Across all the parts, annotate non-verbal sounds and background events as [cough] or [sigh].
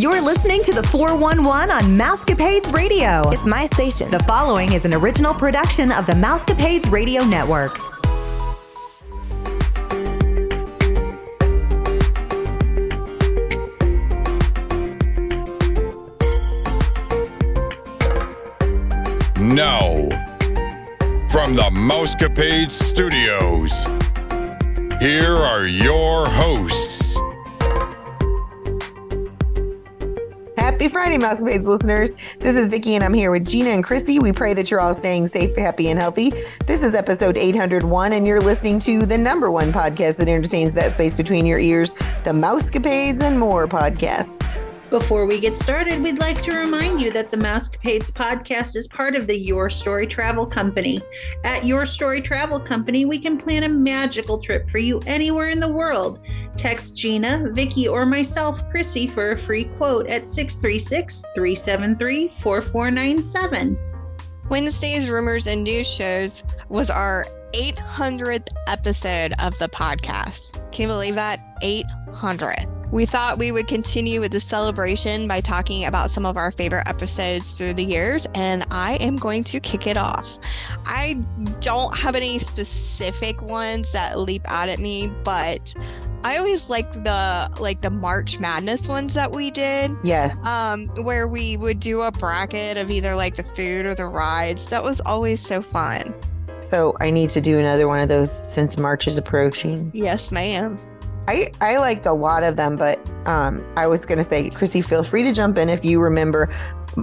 You're listening to the 411 on Mousecapades Radio. It's my station. The following is an original production of the Mousecapades Radio Network. Now, from the Mousecapades Studios, here are your hosts. Happy Friday, Mousecapades listeners. This is Vicki, and I'm here with Gina and Christy. We pray that you're all staying safe, happy, and healthy. This is episode 801, and you're listening to the number one podcast that entertains that space between your ears, the Mousecapades and More podcast. Before we get started, we'd like to remind you that the Mousecapades podcast is part of the Your Story Travel Company. At Your Story Travel Company, we can plan a magical trip for you anywhere in the world. Text Gina, Vicky, or myself, Chrissy, for a free quote at 636 373 4497. Wednesday's Rumors and News Shows was our 800th episode of the podcast. Can you believe that? 800. We thought we would continue with the celebration by talking about some of our favorite episodes through the years, and I am going to kick it off. I don't have any specific ones that leap out at me, but I always like the like the March Madness ones that we did. Yes. Um, where we would do a bracket of either like the food or the rides. That was always so fun. So I need to do another one of those since March is approaching. Yes, ma'am. I, I liked a lot of them, but um, I was going to say, Chrissy, feel free to jump in if you remember.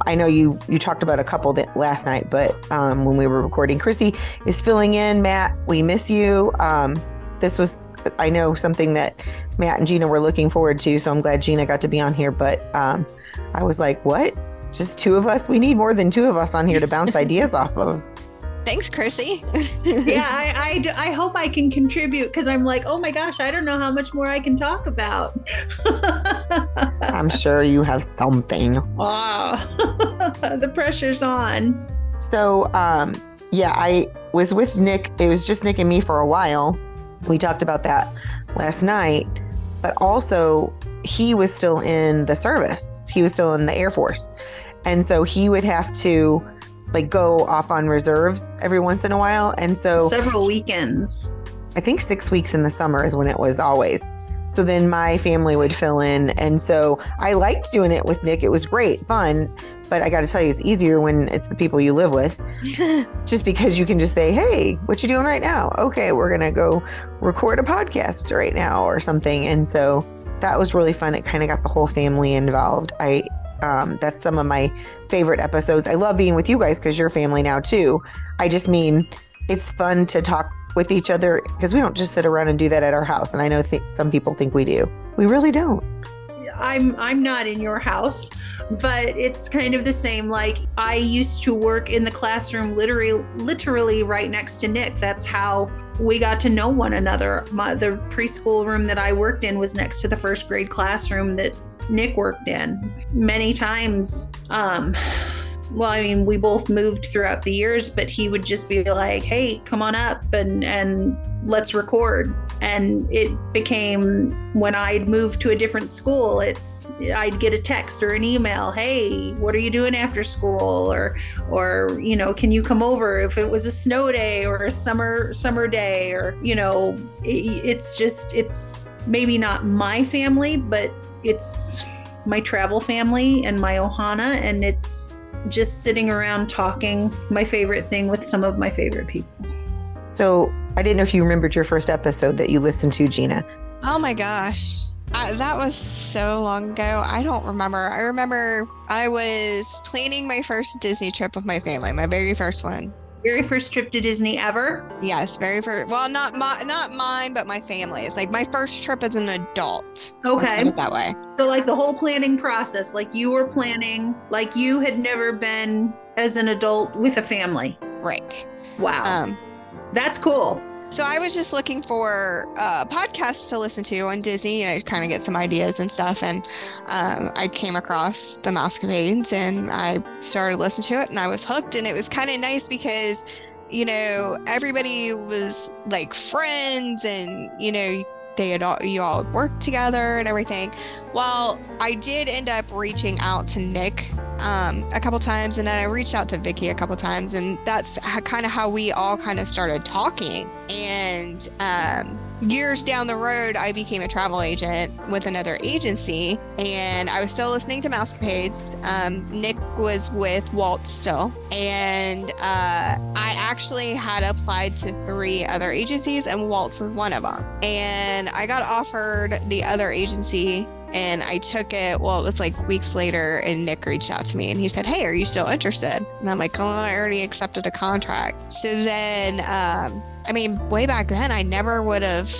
I know you you talked about a couple that last night, but um, when we were recording, Chrissy is filling in. Matt, we miss you. Um, this was, I know, something that Matt and Gina were looking forward to, so I'm glad Gina got to be on here. But um, I was like, what? Just two of us? We need more than two of us on here to bounce [laughs] ideas off of. Thanks, Chrissy. [laughs] yeah, I, I, I, hope I can contribute because I'm like, oh my gosh, I don't know how much more I can talk about. [laughs] I'm sure you have something. Wow, [laughs] the pressure's on. So, um, yeah, I was with Nick. It was just Nick and me for a while. We talked about that last night, but also he was still in the service. He was still in the Air Force. And so he would have to like go off on reserves every once in a while. And so several weekends. I think six weeks in the summer is when it was always. So then my family would fill in. And so I liked doing it with Nick. It was great, fun. But I got to tell you, it's easier when it's the people you live with. [laughs] just because you can just say, hey, what you doing right now? Okay, we're going to go record a podcast right now or something. And so that was really fun. It kind of got the whole family involved. I um, that's some of my favorite episodes. I love being with you guys because you're family now too. I just mean it's fun to talk with each other because we don't just sit around and do that at our house. And I know th- some people think we do. We really don't. I'm I'm not in your house, but it's kind of the same. Like I used to work in the classroom, literally literally right next to Nick. That's how we got to know one another. My, the preschool room that I worked in was next to the first grade classroom that Nick worked in. Many times, um, well, I mean, we both moved throughout the years, but he would just be like, "Hey, come on up and and let's record." And it became when I'd moved to a different school, it's I'd get a text or an email, "Hey, what are you doing after school?" or or you know, "Can you come over if it was a snow day or a summer summer day?" or you know, it's just it's maybe not my family, but it's my travel family and my ohana and it's just sitting around talking my favorite thing with some of my favorite people so i didn't know if you remembered your first episode that you listened to gina oh my gosh I, that was so long ago. I don't remember. I remember I was planning my first Disney trip with my family, my very first one very first trip to Disney ever? Yes, very first. Well, not my, not mine, but my family's. Like my first trip as an adult. Okay, that way. So, like the whole planning process, like you were planning, like you had never been as an adult with a family. Right. Wow. Um, That's cool. So I was just looking for uh, podcasts to listen to on Disney and I kind of get some ideas and stuff. And um, I came across the Mousecapades and I started listening to it and I was hooked. And it was kind of nice because, you know, everybody was like friends and, you know, they had all you all worked together and everything. Well, I did end up reaching out to Nick um, a couple times, and then I reached out to Vicky a couple times, and that's kind of how we all kind of started talking. And um, years down the road, I became a travel agent with another agency, and I was still listening to Mousecapades. Um, Nick was with Walt still, and uh, I actually had applied to three other agencies, and Walt's was one of them. And I got offered the other agency and I took it. Well, it was like weeks later, and Nick reached out to me and he said, Hey, are you still interested? And I'm like, Oh, I already accepted a contract. So then, um, I mean, way back then, I never would have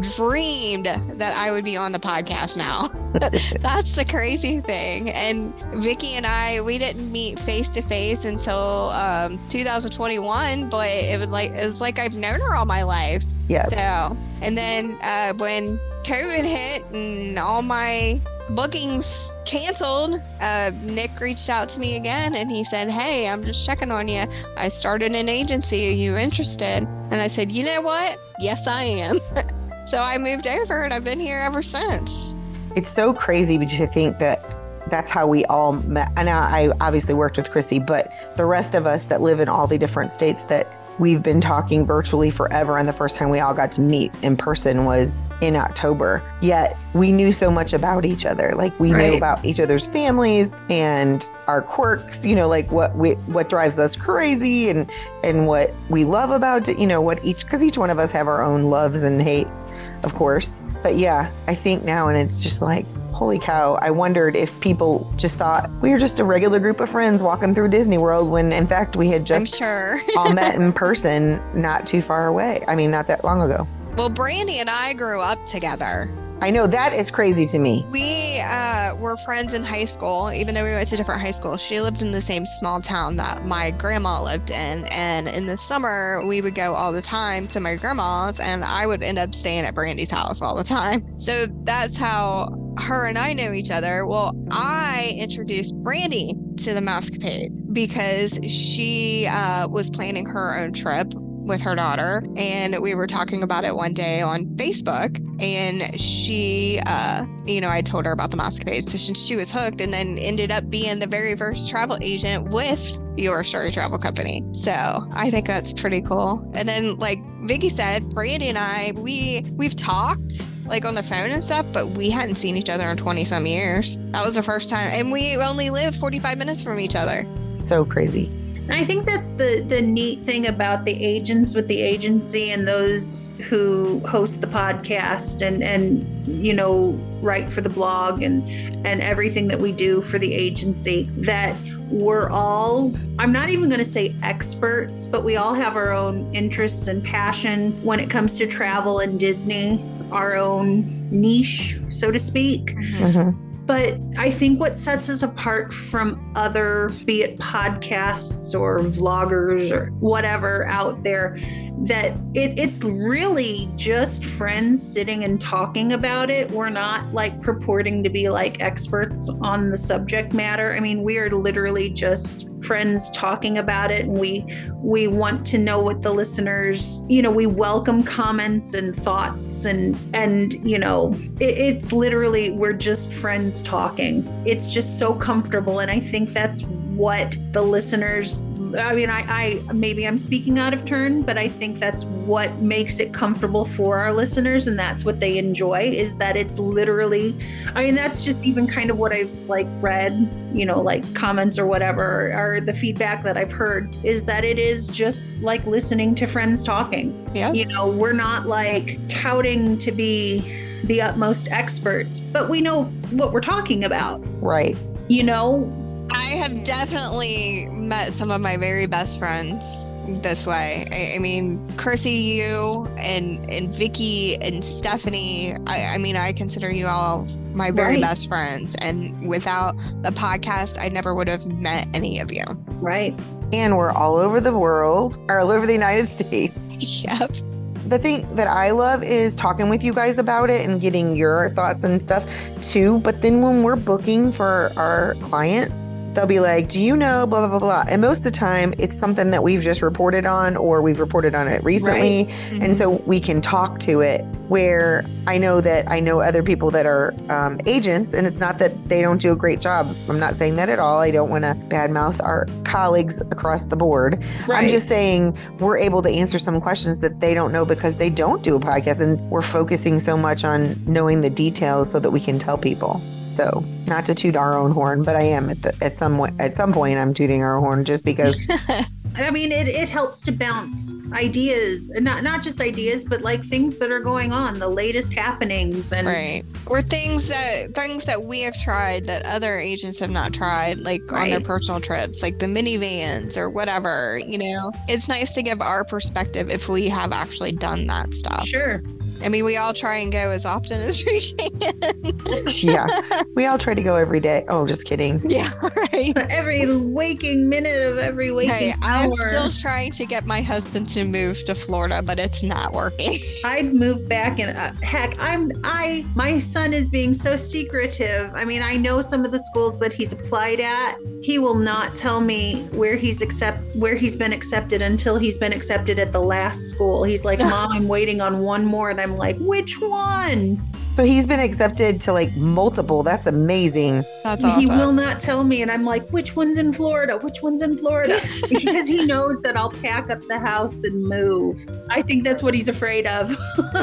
dreamed that I would be on the podcast now. [laughs] That's the crazy thing. And Vicky and I, we didn't meet face to face until um, 2021, but it was like it was like I've known her all my life. Yeah. So, and then uh, when COVID hit and all my bookings canceled, uh, Nick reached out to me again and he said, Hey, I'm just checking on you. I started an agency. Are you interested? And I said, You know what? Yes, I am. [laughs] so I moved over and I've been here ever since. It's so crazy to think that that's how we all met. And I obviously worked with Chrissy, but the rest of us that live in all the different states that we've been talking virtually forever. And the first time we all got to meet in person was in October. Yet we knew so much about each other. Like we Right. knew about each other's families and our quirks, you know, like what we, what drives us crazy and, and what we love about it, you know, what each, cause each one of us have our own loves and hates, of course. But yeah, I think now, and it's just like, holy cow, I wondered if people just thought we were just a regular group of friends walking through Disney World when in fact we had just sure. [laughs] all met in [laughs] person not too far away. I mean, not that long ago. well, Brandy and I grew up together. I know that is crazy to me. We uh, were friends in high school, even though we went to different high schools. She lived in the same small town that my grandma lived in. And in the summer, we would go all the time to my grandma's, and I would end up staying at Brandy's house all the time. So that's how her and I know each other. Well, I introduced Brandy to the Mousecapade because she uh, was planning her own trip with her daughter and we were talking about it one day on facebook and she uh you know i told her about the Mousecapade so she, she was hooked and then ended up being the very first travel agent with your story travel company so i think that's pretty cool and then like vicky said brandy and i we we've talked like on the phone and stuff but we hadn't seen each other in 20 some years. That was the first time and we only live 45 minutes from each other. So crazy. And I think that's the the neat thing about the agents with the agency and those who host the podcast and and you know write for the blog and and everything that we do for the agency that we're all I'm not even going to say experts but we all have our own interests and passion when it comes to travel and Disney our own niche so to speak Mhm. But I think what sets us apart from other, be it podcasts or vloggers or whatever out there, that it, it's really just friends sitting and talking about it. We're not like purporting to be like experts on the subject matter. I mean, we are literally just friends talking about it and we we want to know what the listeners you know we welcome comments and thoughts and and you know it, it's literally we're just friends talking. It's just so comfortable and i think that's what the listeners i mean i i maybe i'm speaking out of turn but i think that's what makes it comfortable for our listeners and that's what they enjoy is that it's literally i mean that's just even kind of what i've like read you know like comments or whatever or the feedback that i've heard is that it is just like listening to friends talking. Yeah. You know we're not like touting to be the utmost experts but we know what we're talking about Right. you know I have definitely met some of my very best friends this way. I, I mean, Chrissy, you and and Vicky and Stephanie. I, I mean, I consider you all my very Right. best friends. And without the podcast, I never would have met any of you. right And we're all over the world, or all over the United States. [laughs] Yep. The thing that I love is talking with you guys about it and getting your thoughts and stuff too. But then when we're booking for our clients, they'll be like, Do you know? Blah, blah, blah, blah. And most of the time, it's something that we've just reported on or we've reported on it recently. And so we can talk to it where I know that I know other people that are um, agents, and it's not that they don't do a great job. I'm not saying that at all. I don't want to badmouth our colleagues across the board. I'm just saying we're able to answer some questions that they don't know because they don't do a podcast, and we're focusing so much on knowing the details so that we can tell people. So, not to toot our own horn, but I am at the at some at some point I'm tooting our horn just because [laughs] I mean, it, it helps to bounce ideas, not not just ideas, but like things that are going on, the latest happenings, and right, or things that things that we have tried that other agents have not tried, like on their personal trips, like the minivans or whatever. You know, it's nice to give our perspective if we have actually done that stuff. sure. I mean, we all try and go as often as we can. yeah, [laughs] we all try to go every day. Oh, just kidding. yeah, right. Every waking minute of every waking Hey, hour. I'm still trying to get my husband to move to Florida, but it's not working. [laughs] I'd move back and uh, heck, I'm I my son is being so secretive. I mean, I know some of the schools that he's applied at. He will not tell me where he's accept where he's been accepted until he's been accepted at the last school. He's like, [laughs] "Mom, I'm waiting on one more." And I'm like, "Which one?" So he's been accepted to like multiple. That's amazing. That's He will not tell me and I'm like, "Which one's in Florida? Which one's in Florida?" [laughs] because he knows that I'll pack up the house and move. I think that's what he's afraid of. [laughs]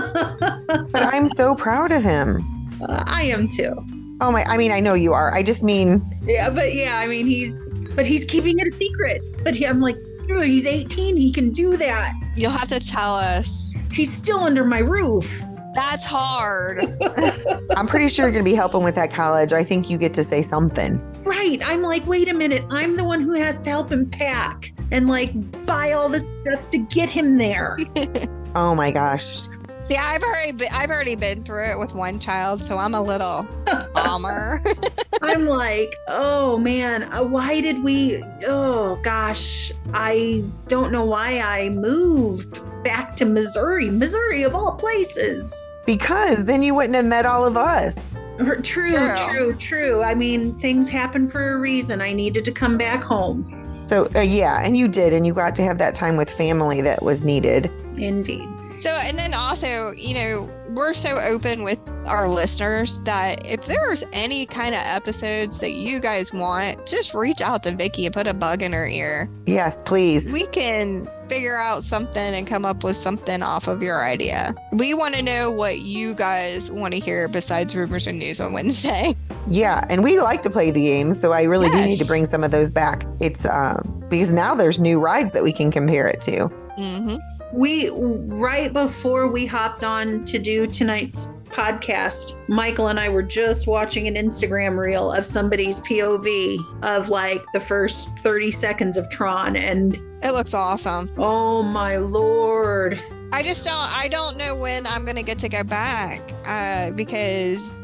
But I'm so proud of him. Uh, I am too. Oh my, I mean, I know you are. I just mean, Yeah, but yeah, I mean, he's but he's keeping it a secret. But he, I'm like, "Ugh, he's 18. He can do that. You'll have to tell us. He's still under my roof. That's hard. [laughs] [laughs] I'm pretty sure you're going to be helping with that college. I think you get to say something. Right. I'm like, wait a minute. I'm the one who has to help him pack and like buy all this stuff to get him there. [laughs] Oh my gosh. See, I've already been, I've already been through it with one child, so I'm a little [laughs] calmer. [laughs] I'm like, oh man, uh, why did we? Oh gosh, I don't know why I moved back to Missouri, Missouri of all places. Because then you wouldn't have met all of us. True, true, True. true, true. I mean, things happen for a reason. I needed to come back home. So, uh, yeah, and you did. And you got to have that time with family that was needed. Indeed. So, and then also, you know, we're so open with our listeners that if there's any kind of episodes that you guys want, just reach out to Vicky and put a bug in her ear. Yes, please. We can figure out something and come up with something off of your idea. We want to know what you guys want to hear besides rumors and news on Wednesday. [laughs] Yeah, and we like to play the games, so I really do need to bring some of those back. It's um because now there's new rides that we can compare it to. hmm We right before we hopped on to do tonight's podcast, Michael and I were just watching an Instagram reel of somebody's POV of like the first 30 seconds of Tron and It looks awesome. oh my lord. I just don't. I don't know when I'm gonna get to go back uh, because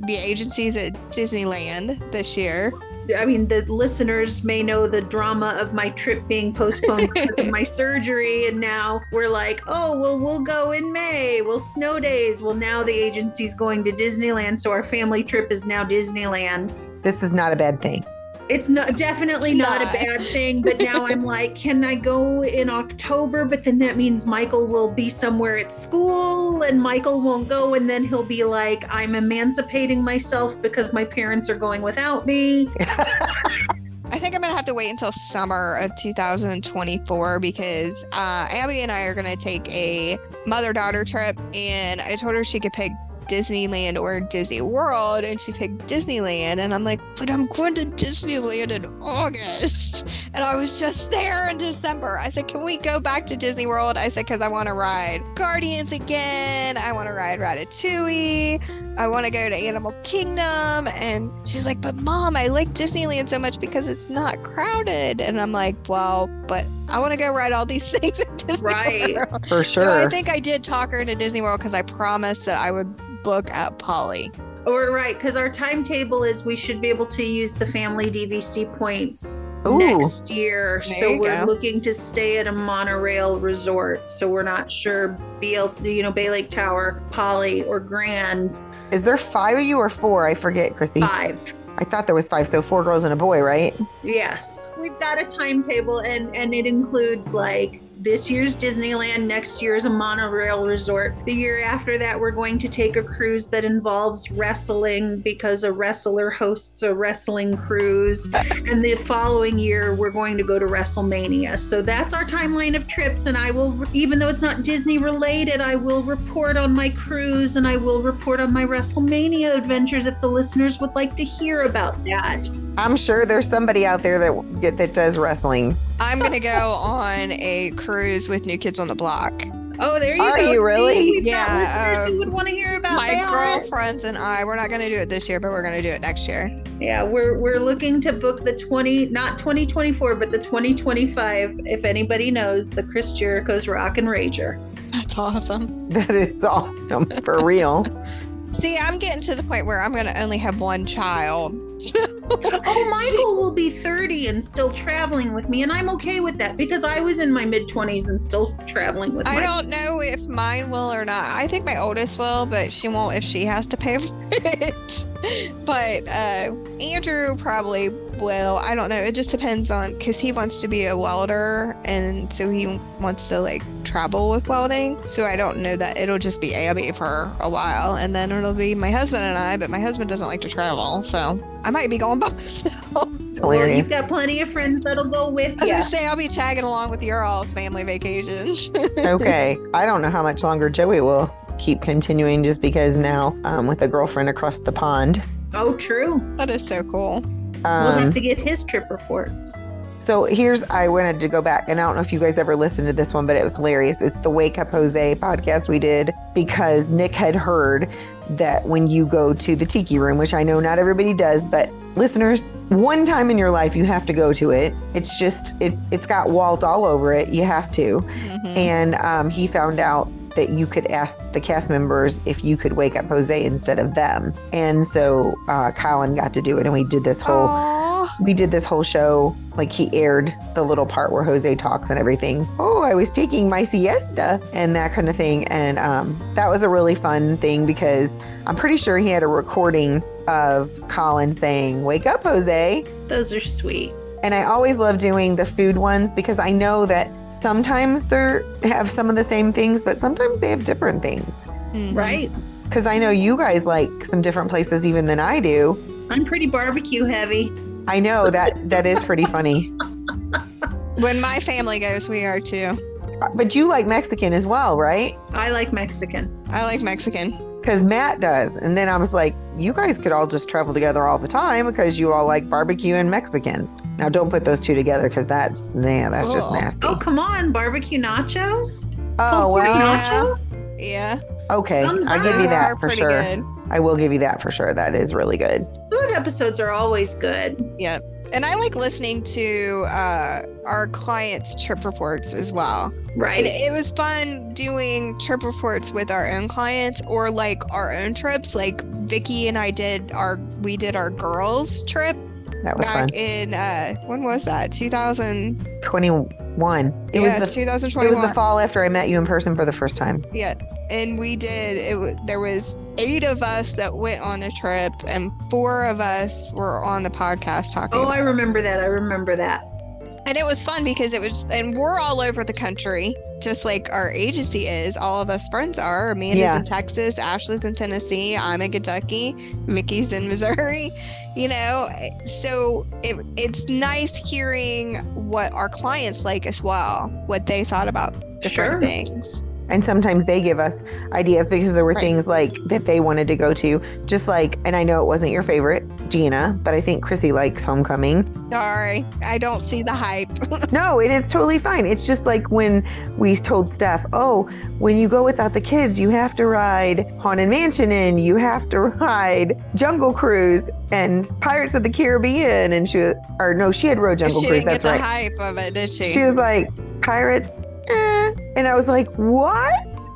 the agency's at Disneyland this year. I mean, the listeners may know the drama of my trip being postponed [laughs] because of my surgery. And now we're like, oh, well, we'll go in May. Well, snow days. Well, now the agency's going to Disneyland. So our family trip is now Disneyland. This is not a bad thing. It's not definitely It's not, not. a bad [laughs] thing, but now I'm like, can I go in October? But then that means Michael will be somewhere at school and Michael won't go. And then he'll be like, I'm emancipating myself because my parents are going without me. [laughs] I think I'm gonna have to wait until summer of 2024 because uh, Abby and I are gonna take a mother-daughter trip, and I told her she could pick Disneyland or Disney World, and she picked Disneyland, and I'm like, but I'm going to Disneyland in August, and I was just there in December. I said, can we go back to Disney World? I said, because I want to ride Guardians again. I want to ride Ratatouille. I want to go to Animal Kingdom. And she's like, but mom, I like Disneyland so much because it's not crowded. And I'm like, well, but I want to go ride all these [laughs] things at Disney Right. World. For So I think I did talk her into Disney World because I promised that I would book at Poly. Or right, because our timetable is we should be able to use the family DVC points Ooh. next year. There so we're go. looking to stay at a monorail resort. So we're not sure BL, you know, Bay Lake Tower, Poly, or Grand Is there five of you or four? I forget, Christy. Five. I thought there was five. So four girls and a boy, right? Yes, we've got a timetable, and and it includes like this year's Disneyland, next year's a monorail resort. The year after that, we're going to take a cruise that involves wrestling because a wrestler hosts a wrestling cruise. [laughs] and the following year, we're going to go to WrestleMania. So that's our timeline of trips. And I will, even though it's not Disney related, I will report on my cruise and I will report on my WrestleMania adventures if the listeners would like to hear about that. I'm sure there's somebody out there that that does wrestling. I'm gonna go on a cruise with New Kids on the Block. Oh, there you Are go. Are you really? We've Yeah, got listeners uh, who would want to hear about My that. girlfriends and I, we're not gonna do it this year, but we're gonna do it next year. Yeah, we're we're looking to book the 20 not 2024 but the 2025 if anybody knows the Chris Jericho's Rock and Rager. That's awesome. That is awesome for real. [laughs] See, I'm getting to the point where I'm gonna only have one child. [laughs] Oh, Michael will be 30 and still traveling with me and I'm okay with that because I was in my mid 20s and still traveling with I my don't know if mine will or not. I think my oldest will, but she won't if she has to pay [laughs] for it. but uh, Andrew probably will. I don't know. It just depends on because he wants to be a welder, and so he wants to like travel with welding. So I don't know that it'll just be Abby for a while, and then it'll be my husband and I. But my husband doesn't like to travel, so I might be going by [laughs] myself. It's Well, hilarious. you've got plenty of friends that'll go with you. I was you. gonna say I'll be tagging along with your all's family vacations. [laughs] okay. I don't know how much longer Joey will keep continuing just because now um, with a girlfriend across the pond. Oh, true. that is so cool. We'll Um, have to get his trip reports. So here's I wanted to go back and I don't know if you guys ever listened to this one, but it was hilarious. It's the Wake Up Jose podcast we did because Nick had heard that when you go to the tiki room, which I know not everybody does, but listeners, one time in your life you have to go to it. It's just it it's got Walt all over it. You have to. Mhm. And um, he found out that you could ask the cast members if you could wake up Jose instead of them. And so uh, Colin got to do it, and we did this whole Aw. we did this whole show like he aired the little part where jose talks and everything oh i was taking my siesta and that kind of thing and um, that was a really fun thing because i'm pretty sure he had a recording of colin saying wake up jose Those are sweet. and i always love doing the food ones because i know that sometimes they have some of the same things but sometimes they have different things Mhm. Right. because i know you guys like some different places even than i do I'm pretty barbecue heavy. i know that that is pretty funny [laughs] When my family goes, we are too. but you like mexican as well right I like Mexican. I like Mexican. Because Matt does. And then I was like, you guys could all just travel together all the time because you all like barbecue and Mexican. Now, don't put those two together because that's, yeah, that's just oh. nasty. Oh, come on, barbecue nachos? Oh, pork well, nachos? Yeah. okay. Thumbs I give up. you that for sure. good. I will give you that for sure. That is really good. Food episodes are always good. Yep. And I like listening to uh, our clients' trip reports as well. And Right. it was fun doing trip reports with our own clients or like our own trips. Like Vicky and I did our we did our girls trip That was back fun. in uh when was that? 2021. It yeah, was the 2021. it was the fall after I met you in person for the first time. Yeah, and we did. It there was eight of us that went on the trip, and four of us were on the podcast talking. Oh, I remember that. I remember that. And it was fun because it was, and we're all over the country, just like our agency is. All of us friends are. Amanda's Yeah. in Texas, Ashley's in Tennessee, I'm in Kentucky, Mickey's in Missouri. [laughs] You know, so it, it's nice hearing what our clients like as well, what they thought about different Sure. things. And sometimes they give us ideas because there were Right. things like that they wanted to go to. Just like, and I know it wasn't your favorite, Gina, but I think Chrissy likes Homecoming. Sorry, I don't see the hype. [laughs] No, it's totally fine. It's just like when we told Steph, oh, when you go without the kids, you have to ride Haunted Mansion and you have to ride Jungle Cruise and Pirates of the Caribbean. And she, or no, she had rode Jungle she Cruise. didn't That's the right. hype of it, did she? She was like, Pirates, eh. And I was like, what?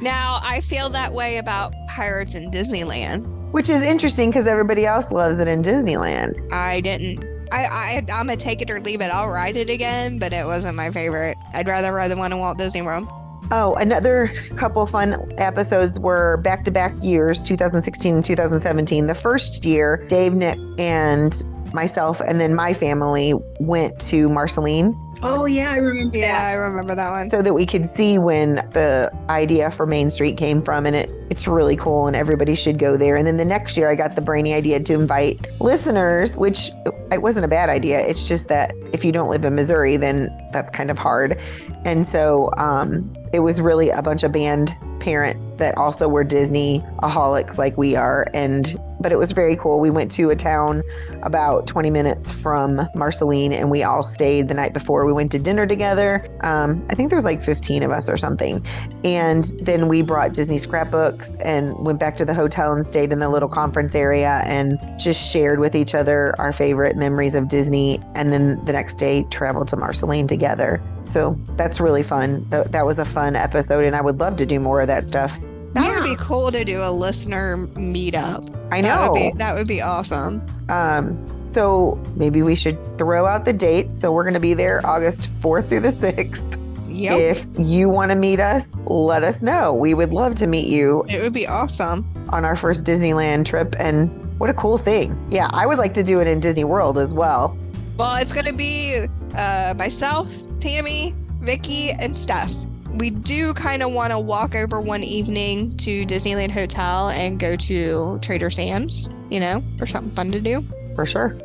now I feel that way about Pirates in Disneyland. Which is interesting because everybody else loves it in Disneyland. I didn't. I, I I'm gonna take it or leave it. I'll ride it again, but it wasn't my favorite. I'd rather ride the one in Walt Disney World. Oh, another couple fun episodes were back to back years, 2016 and 2017. The first year, Dave, Nick, and myself, and then my family went to Marceline Oh yeah, I remember Yeah, that. I remember that one. so that we could see when the idea for Main Street came from and it it's really cool and everybody should go there. And then the next year I got the brainy idea to invite listeners, which it wasn't a bad idea. It's just that if you don't live in Missouri, then that's kind of hard. And so um it was really a bunch of band parents that also were Disney aholics like we are and but it was very cool. We went to a town about 20 minutes from Marceline and we all stayed the night before. We went to dinner together. Um, I think there was like 15 of us or something. And then we brought Disney scrapbooks and went back to the hotel and stayed in the little conference area and just shared with each other our favorite memories of Disney. And then the next day traveled to Marceline together. So that's really fun. That, that was a fun episode and I would love to do more of that stuff. that would be cool to do a listener meetup. I That know. would be that would be awesome. Um, so maybe we should throw out the date. So we're going to be there August 4th through the 6th. Yep. If you want to meet us, let us know. We would love to meet you It would be awesome. on our first Disneyland trip. And what a cool thing. Yeah, I would like to do it in Disney World as well. Well, it's gonna be uh, myself, Tammy, Vicky, and Steph. We do kind of want to walk over one evening to Disneyland Hotel and go to Trader Sam's, you know, for something fun to do. For sure.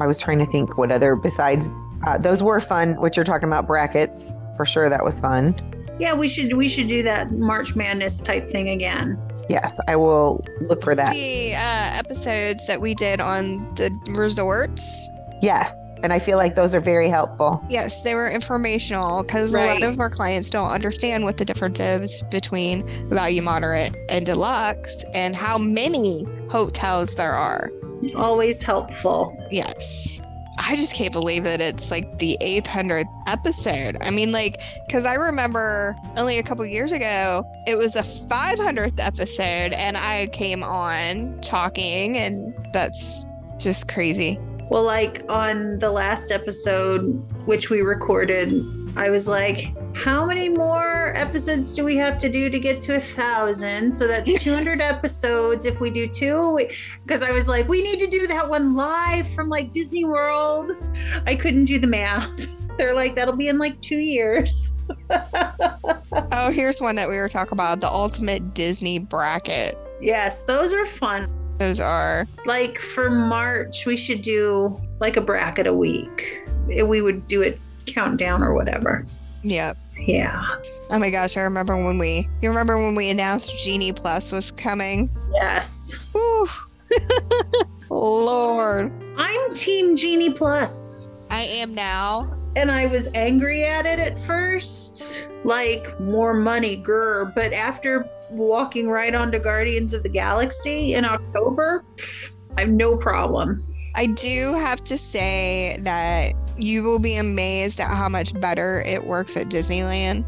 I was trying to think what other, besides uh, those were fun, what you're talking about, brackets. For sure, that was fun. Yeah, we should we should do that March Madness type thing again. Yes, I will look for that. The uh, episodes that we did on the resorts, Yes. And I feel like those are very helpful. yes, they were informational because a lot of our clients don't understand what the difference is between value, moderate, and deluxe, and how many hotels there are. Always helpful. Yes. I just can't believe that it's like the 800th episode. I mean, like, because I remember only a couple years ago, it was the 500th episode, and I came on talking, and that's just crazy. Well, like on the last episode, which we recorded, I was like, how many more episodes do we have to do to get to a thousand? So that's [laughs] 200 episodes if we do two. Because I was like, we need to do that one live from like Disney World. I couldn't do the math. [laughs] They're like, that'll be in like two years. [laughs] Oh, here's one that we were talking about the ultimate Disney bracket. yes, those are fun. Those are, Like for March, we should do like a bracket a week. Eh, we would do it countdown or whatever. Yep. Yeah. Oh my gosh, I remember when we, you remember when we announced Genie Plus was coming? Yes. [laughs] Lord. I'm Team Genie Plus. I am now. And I was angry at it at first. Like, more money, grr. But after walking right onto Guardians of the Galaxy in October, I have no problem. I do have to say that you will be amazed at how much better it works at Disneyland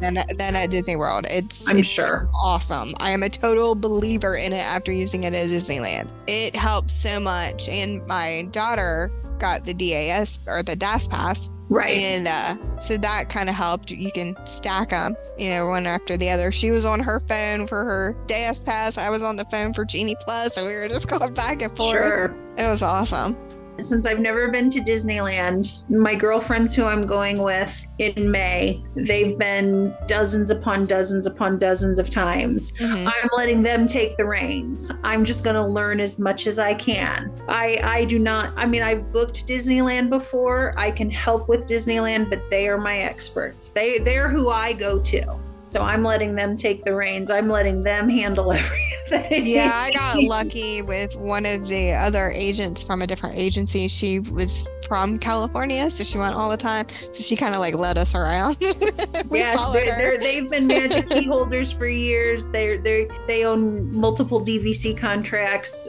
than than at Disney World. It's I'm it's sure. awesome. I am a total believer in it after using it at Disneyland. It helps so much, and my daughter got the DAS or the DAS pass, Right. and uh, so that kind of helped. You can stack them, you know, one after the other. She was on her phone for her DAS pass. I was on the phone for Genie Plus, and we were just going back and forth. Sure. It was awesome. Since I've never been to Disneyland, my girlfriends who I'm going with in May, they've been dozens upon dozens upon dozens of times. Mhm. I'm letting them take the reins. I'm just going to learn as much as I can. I I do not I mean I've booked Disneyland before. I can help with Disneyland, but they are my experts. They they're who I go to. So I'm letting them take the reins. I'm letting them handle [laughs] everything. Yeah, I got lucky with one of the other agents from a different agency. She was from California, so she went all the time. So she kind of like led us around. [laughs] we Yes, followed they're, her. they're, they've been magic key holders for years. They're they they own multiple DVC contracts.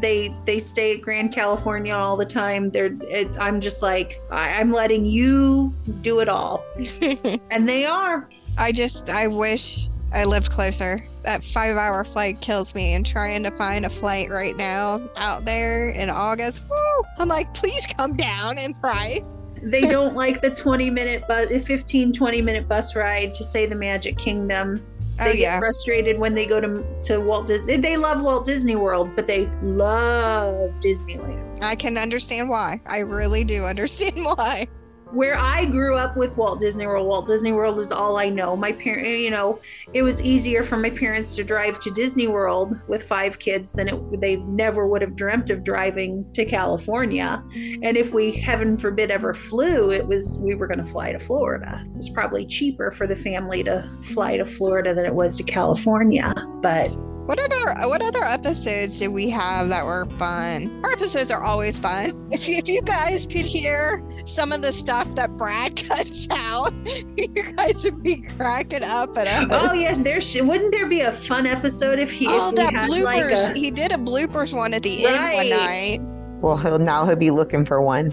They they stay at Grand Californian all the time. They're it, I'm just like I, I'm letting you do it all, [laughs] and they are. I just, I wish I lived closer. That five hour flight kills me, and trying to find a flight right now out there in August, woo, I'm like, please come down in price. They [laughs] don't like the 20 minute bus, 15 20 minute bus ride to say the Magic Kingdom. Oh, they Oh, get yeah. frustrated when they go to to Walt Disney. They love Walt Disney World, but they love Disneyland. I can understand why. I really do understand [laughs] why. Where I grew up with Walt Disney World, Walt Disney World is all I know. My parent, you know, it was easier for my parents to drive to Disney World with five kids than it, they never would have dreamt of driving to California. And if we, heaven forbid, ever flew, it was we were going to fly to Florida. It was probably cheaper for the family to fly to Florida than it was to California. But What other what other episodes did we have that were fun? Our episodes are always fun. [laughs] If you, if you guys could hear some of the stuff that Brad [laughs] cuts out, [laughs] you guys would be cracking up at us. oh yes, there sh- wouldn't there be a fun episode if he Oh, if we that had, bloopers! like, a- he did a bloopers one at the end one Right. night. Well, he'll now he'll be looking for one.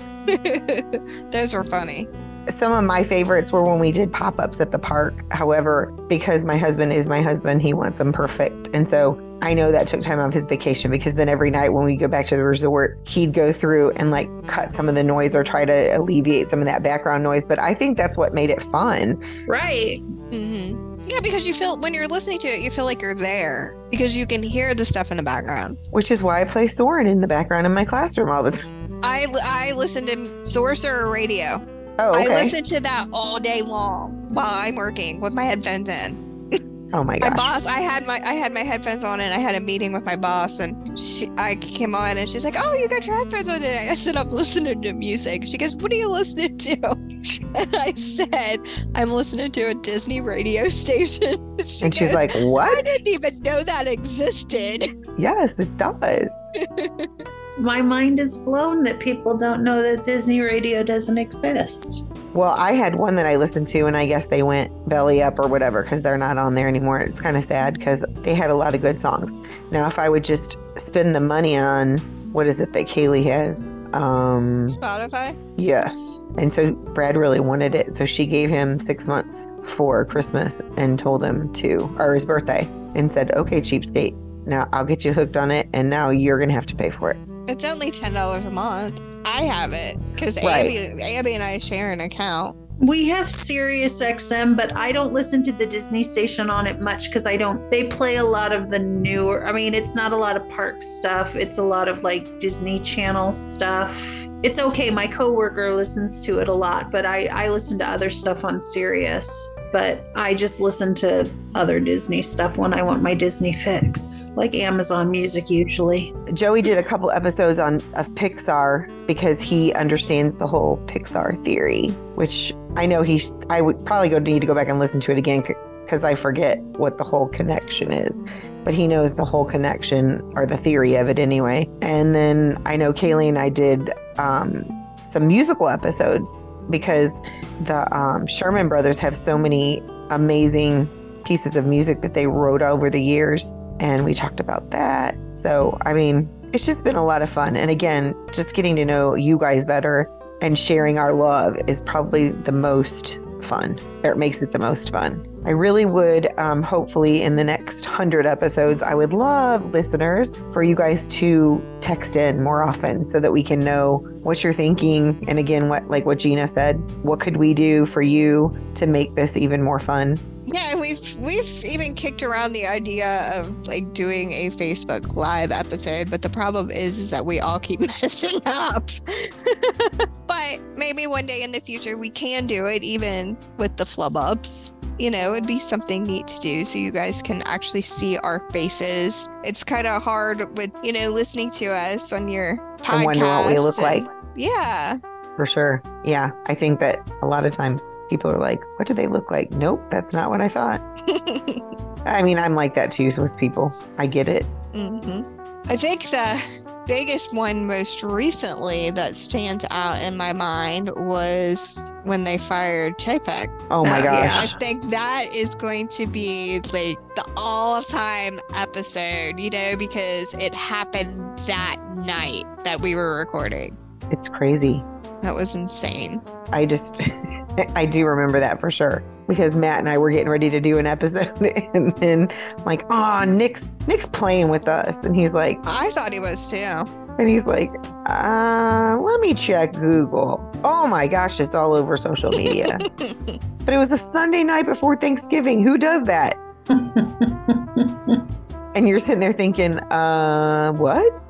Those were funny. Some of my favorites were when we did pop ups at the park. However, because my husband is my husband, he wants them perfect. And so I know that took time off his vacation because then every night when we go back to the resort, he'd go through and like cut some of the noise or try to alleviate some of that background noise. But I think that's what made it fun. right. hmm Yeah, because you feel when you're listening to it, you feel like you're there because you can hear the stuff in the background. Which is why I play Soren in the background in my classroom all the time. [laughs] I I listen to Sorcerer Radio. Oh, I okay. listen to that all day long while I'm working with my headphones in. oh my gosh. My boss, I had my I had my headphones on and I had a meeting with my boss and she I came on and she's like, "Oh, you got your headphones on today." I said, "I'm listening to music." She goes, "What are you listening to?" [laughs] And I said, "I'm listening to a Disney radio [laughs] station." She and she's goes, like, "I didn't even know that existed." Yes, it does. [laughs] My mind is blown that people don't know that Disney Radio doesn't exist. Well, I had one that I listened to, and I guess they went belly up or whatever because they're not on there anymore. It's kind of sad because they had a lot of good songs. Now, if I would just spend the money on what is it that Kaylee has? Um, Spotify. yes. And so Brad really wanted it, so she gave him six months for Christmas and told him to, or his birthday, and said, "Okay, cheapskate. Now I'll get you hooked on it, and now you're gonna have to pay for it." It's only ten dollars a month. I have it because Right. Abby, Abby and I share an account. We have Sirius XM, but I don't listen to the Disney station on it much because I don't. They play a lot of the newer. I mean, it's not a lot of park stuff. It's a lot of like Disney Channel stuff. It's okay. My coworker listens to it a lot, but I I listen to other stuff on Sirius. But I just listen to other Disney stuff when I want my Disney fix, like Amazon Music usually. Joey did a couple episodes on of Pixar because he understands the whole Pixar theory, which I know he. I would probably go need to go back and listen to it again because I forget what the whole connection is. But he knows the whole connection or the theory of it anyway. And then I know Kaylee and I did um, some musical episodes because the um, Sherman Brothers have so many amazing pieces of music that they wrote over the years and we talked about that. So, I mean, it's just been a lot of fun. And again, just getting to know you guys better and sharing our love is probably the most fun, or it makes it the most fun. I really would, um, hopefully, in the next hundred episodes, I would love listeners for you guys to text in more often so that we can know what you're thinking. And again, what, like what Gina said, what could we do for you to make this even more fun? Yeah, we've we've even kicked around the idea of like doing a Facebook Live episode, but the problem is, is that we all keep [laughs] messing up. [laughs] but maybe one day in the future we can do it, even with the flub ups. You know, it'd be something neat to do so you guys can actually see our faces. It's kind of hard with you know listening to us on your podcast. And wonder what we look like. Yeah, For sure. Yeah. I think that a lot of times people are like, what do they look like? Nope, that's not what I thought. [laughs] I mean, I'm like that too with people. I get it. hmm I think the biggest one most recently that stands out in my mind was when they fired Chapek. Oh my yeah. gosh. I think that is going to be like the all time episode, you know, because it happened that night that we were recording. It's crazy. That was insane. I just, [laughs] I do remember that for sure because Matt and I were getting ready to do an episode, [laughs] and then like, oh, Nick's Nick's playing with us, and he's like, I thought he was too. And he's like, uh, let me check Google. Oh my gosh, it's all over social media. [laughs] but it was a Sunday night before Thanksgiving. Who does that? [laughs] And you're sitting there thinking, uh, what?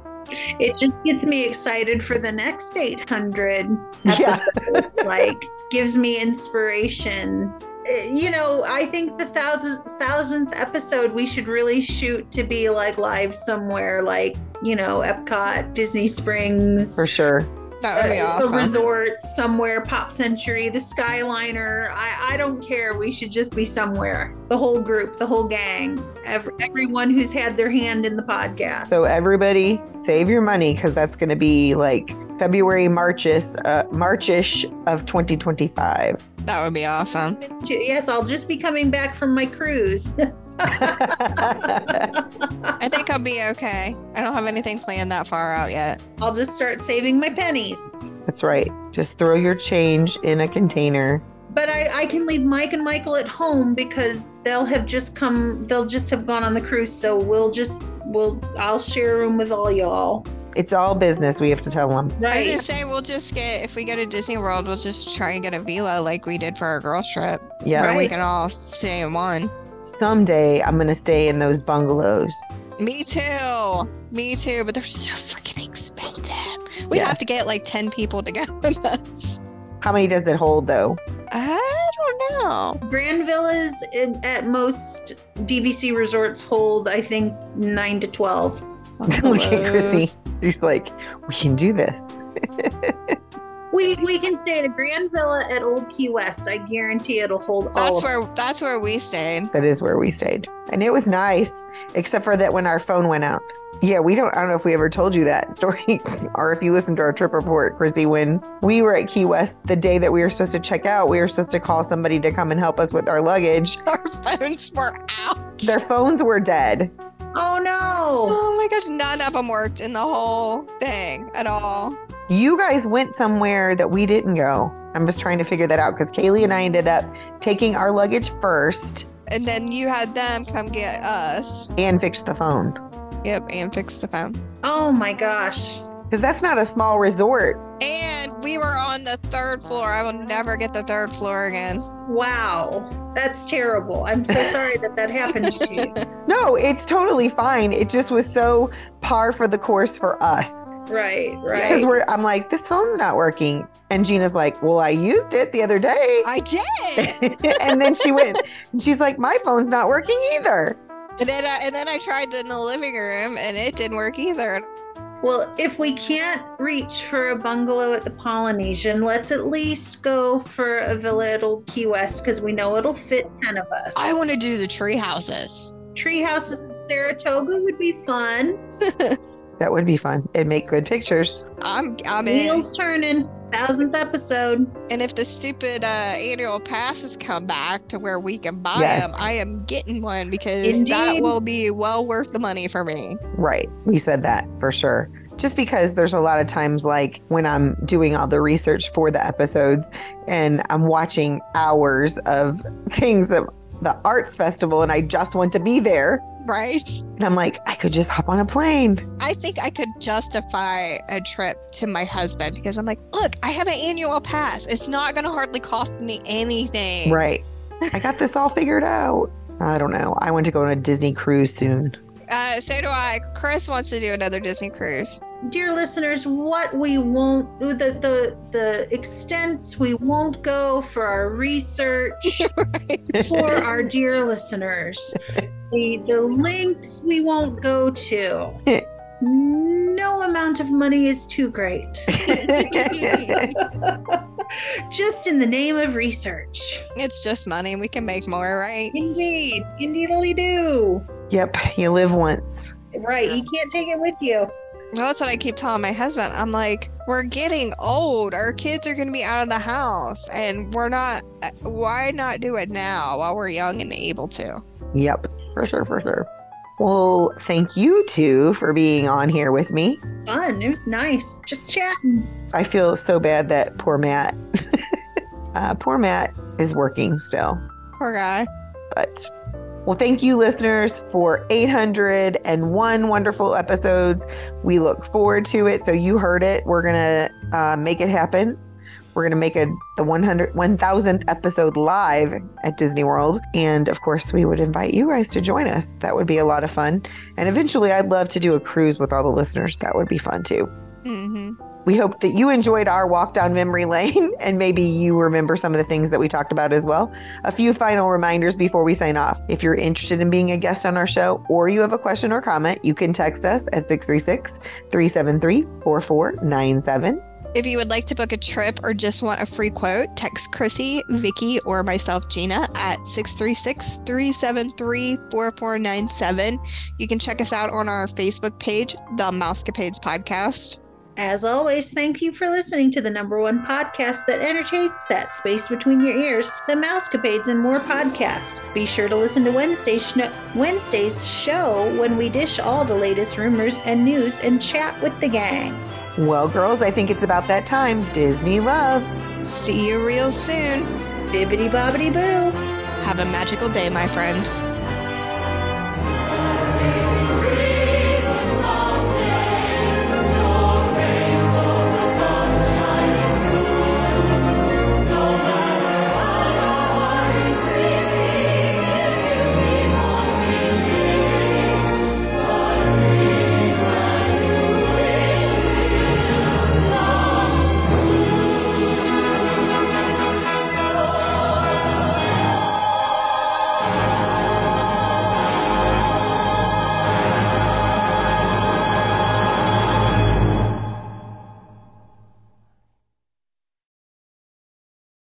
it just gets me excited for the next 800 Yeah. episodes. like, gives me inspiration. Uh, You know, I think the thousandth thousandth episode we should really shoot to be like live somewhere, like you know, Epcot, Disney Springs, For sure. That would be uh, awesome. a resort somewhere, Pop Century, the Skyliner. I, I don't care. We should just be somewhere. The whole group, the whole gang, ev- everyone who's had their hand in the podcast. So everybody save your money because that's going to be like February, Marchish, uh, Marchish of 2025. That would be awesome. yes, I'll just be coming back from my cruise. [laughs] I think I'll be okay. I don't have anything planned that far out yet. I'll just start saving my pennies. That's right. Just throw your change in a container. But I, I can leave Mike and Michael at home because they'll have just come. They'll just have gone on the cruise. So we'll just we'll I'll share a room with all y'all. It's all business. We have to tell them. I was Right. gonna say we'll just get if we go to Disney World, we'll just try and get a villa like we did for our girls trip. Yeah. Where we can all stay in one. Someday I'm going to stay in those bungalows. Me too. Me too. But they're so freaking expensive. We'd have to get like ten people to go [laughs] with us. How many does it hold though? I don't know. Grand villas in, at most DVC resorts hold, I think, nine to twelve. [laughs] Look at Chrissy. She's like, we can do this. [laughs] We we can stay at a Grand Villa at Old Key West. I guarantee it'll hold all. That's of where that's where we stayed. That is where we stayed. And it was nice, except for that when our phone went out. Yeah, we don't, I don't know if we ever told you that story [laughs] or if you listened to our trip report, Chrissy, when we were at Key West, the day that we were supposed to check out, we were supposed to call somebody to come and help us with our luggage. Our phones were out. Their phones were dead. Oh no! Oh my gosh, none of them worked in the whole thing at all. You guys went somewhere that we didn't go. I'm just trying to figure that out because Kaylee and I ended up taking our luggage first And then you had them come get us. and fix the phone. Yep, and fix the phone. Oh my gosh! Because that's not a small resort. And we were on the third floor. I will never get the third floor again. Wow, that's terrible. I'm so sorry that that happened to you. [laughs] No, it's totally fine. It just was so par for the course for us. Right, right. Because we're I'm like, this phone's not working. And Gina's like, Well, I used it the other day. I did. [laughs] and then she went and she's like, My phone's not working either. and then I, and then I tried in the living room and it didn't work either. Well, if we can't reach for a bungalow at the Polynesian, let's at least go for a villa at Old Key West because we know it'll fit ten of us. I want to do the tree houses. tree houses in Saratoga would be fun. [laughs] That would be fun. It'd make good pictures. I'm I'm in. Wheels turning. Thousandth episode. And if the stupid uh, annual passes come back to where we can buy Yes. them, I am getting one because that will be well worth the money for me. Right. We said that for sure. Just because there's a lot of times, like when I'm doing all the research for the episodes and I'm watching hours of [laughs] things that the arts festival and I just want to be there. Right? And I'm like, I could just hop on a plane. I think I could justify a trip to my husband because I'm like, look, I have an annual pass. It's not going to hardly cost me anything. Right. I got this all figured out. I don't know. I want to go on a Disney cruise soon. Uh, so do I. Chris wants to do another Disney cruise. Dear listeners, what we won't the the the extents we won't go for our research [laughs] for our dear listeners. The the links we won't go to. [laughs] No amount of money is too great. [laughs] Just in the name of research. It's just money. We can make more, right? Indeed. Indeedly do. Yep. You live once. Right. You can't take it with you. Well, that's what I keep telling my husband. I'm like, we're getting old. Our kids are going to be out of the house, and we're not. uh, Why not do it now while we're young and able to? Yep. For sure. For sure. Well, thank you two for being on here with me. Fun. It was nice. Just chatting. I feel so bad that poor Matt, [laughs] uh, poor Matt is working still. Poor guy. But well, thank you, listeners, for 801 wonderful episodes. We look forward to it. So you heard it. We're gonna uh, make it happen. We're gonna make a the 100 1000th episode live at Disney World, and of course, we would invite you guys to join us. That would be a lot of fun. And eventually, I'd love to do a cruise with all the listeners. That would be fun too. hmm We hope that you enjoyed our walk down memory lane [laughs] and maybe you remember some of the things that we talked about as well. A few final reminders before we sign off. If you're interested in being a guest on our show or you have a question or comment, you can text us at 636 373 4497. If you would like to book a trip or just want a free quote, text Chrissy, Vicky, or myself, Gina, at 636 373 4497. You can check us out on our Facebook page, The Mousecapades Podcast. As always, thank you for listening to the number one podcast that entertains that space between your ears, the Mousecapades and More podcast. Be sure to listen to Wednesday's, sh- Wednesday's show when we dish all the latest rumors and news and chat with the gang. Well, girls, I think it's about that time. Disney love. See you real soon. Bibbity bobbity boo. Have a magical day, my friends.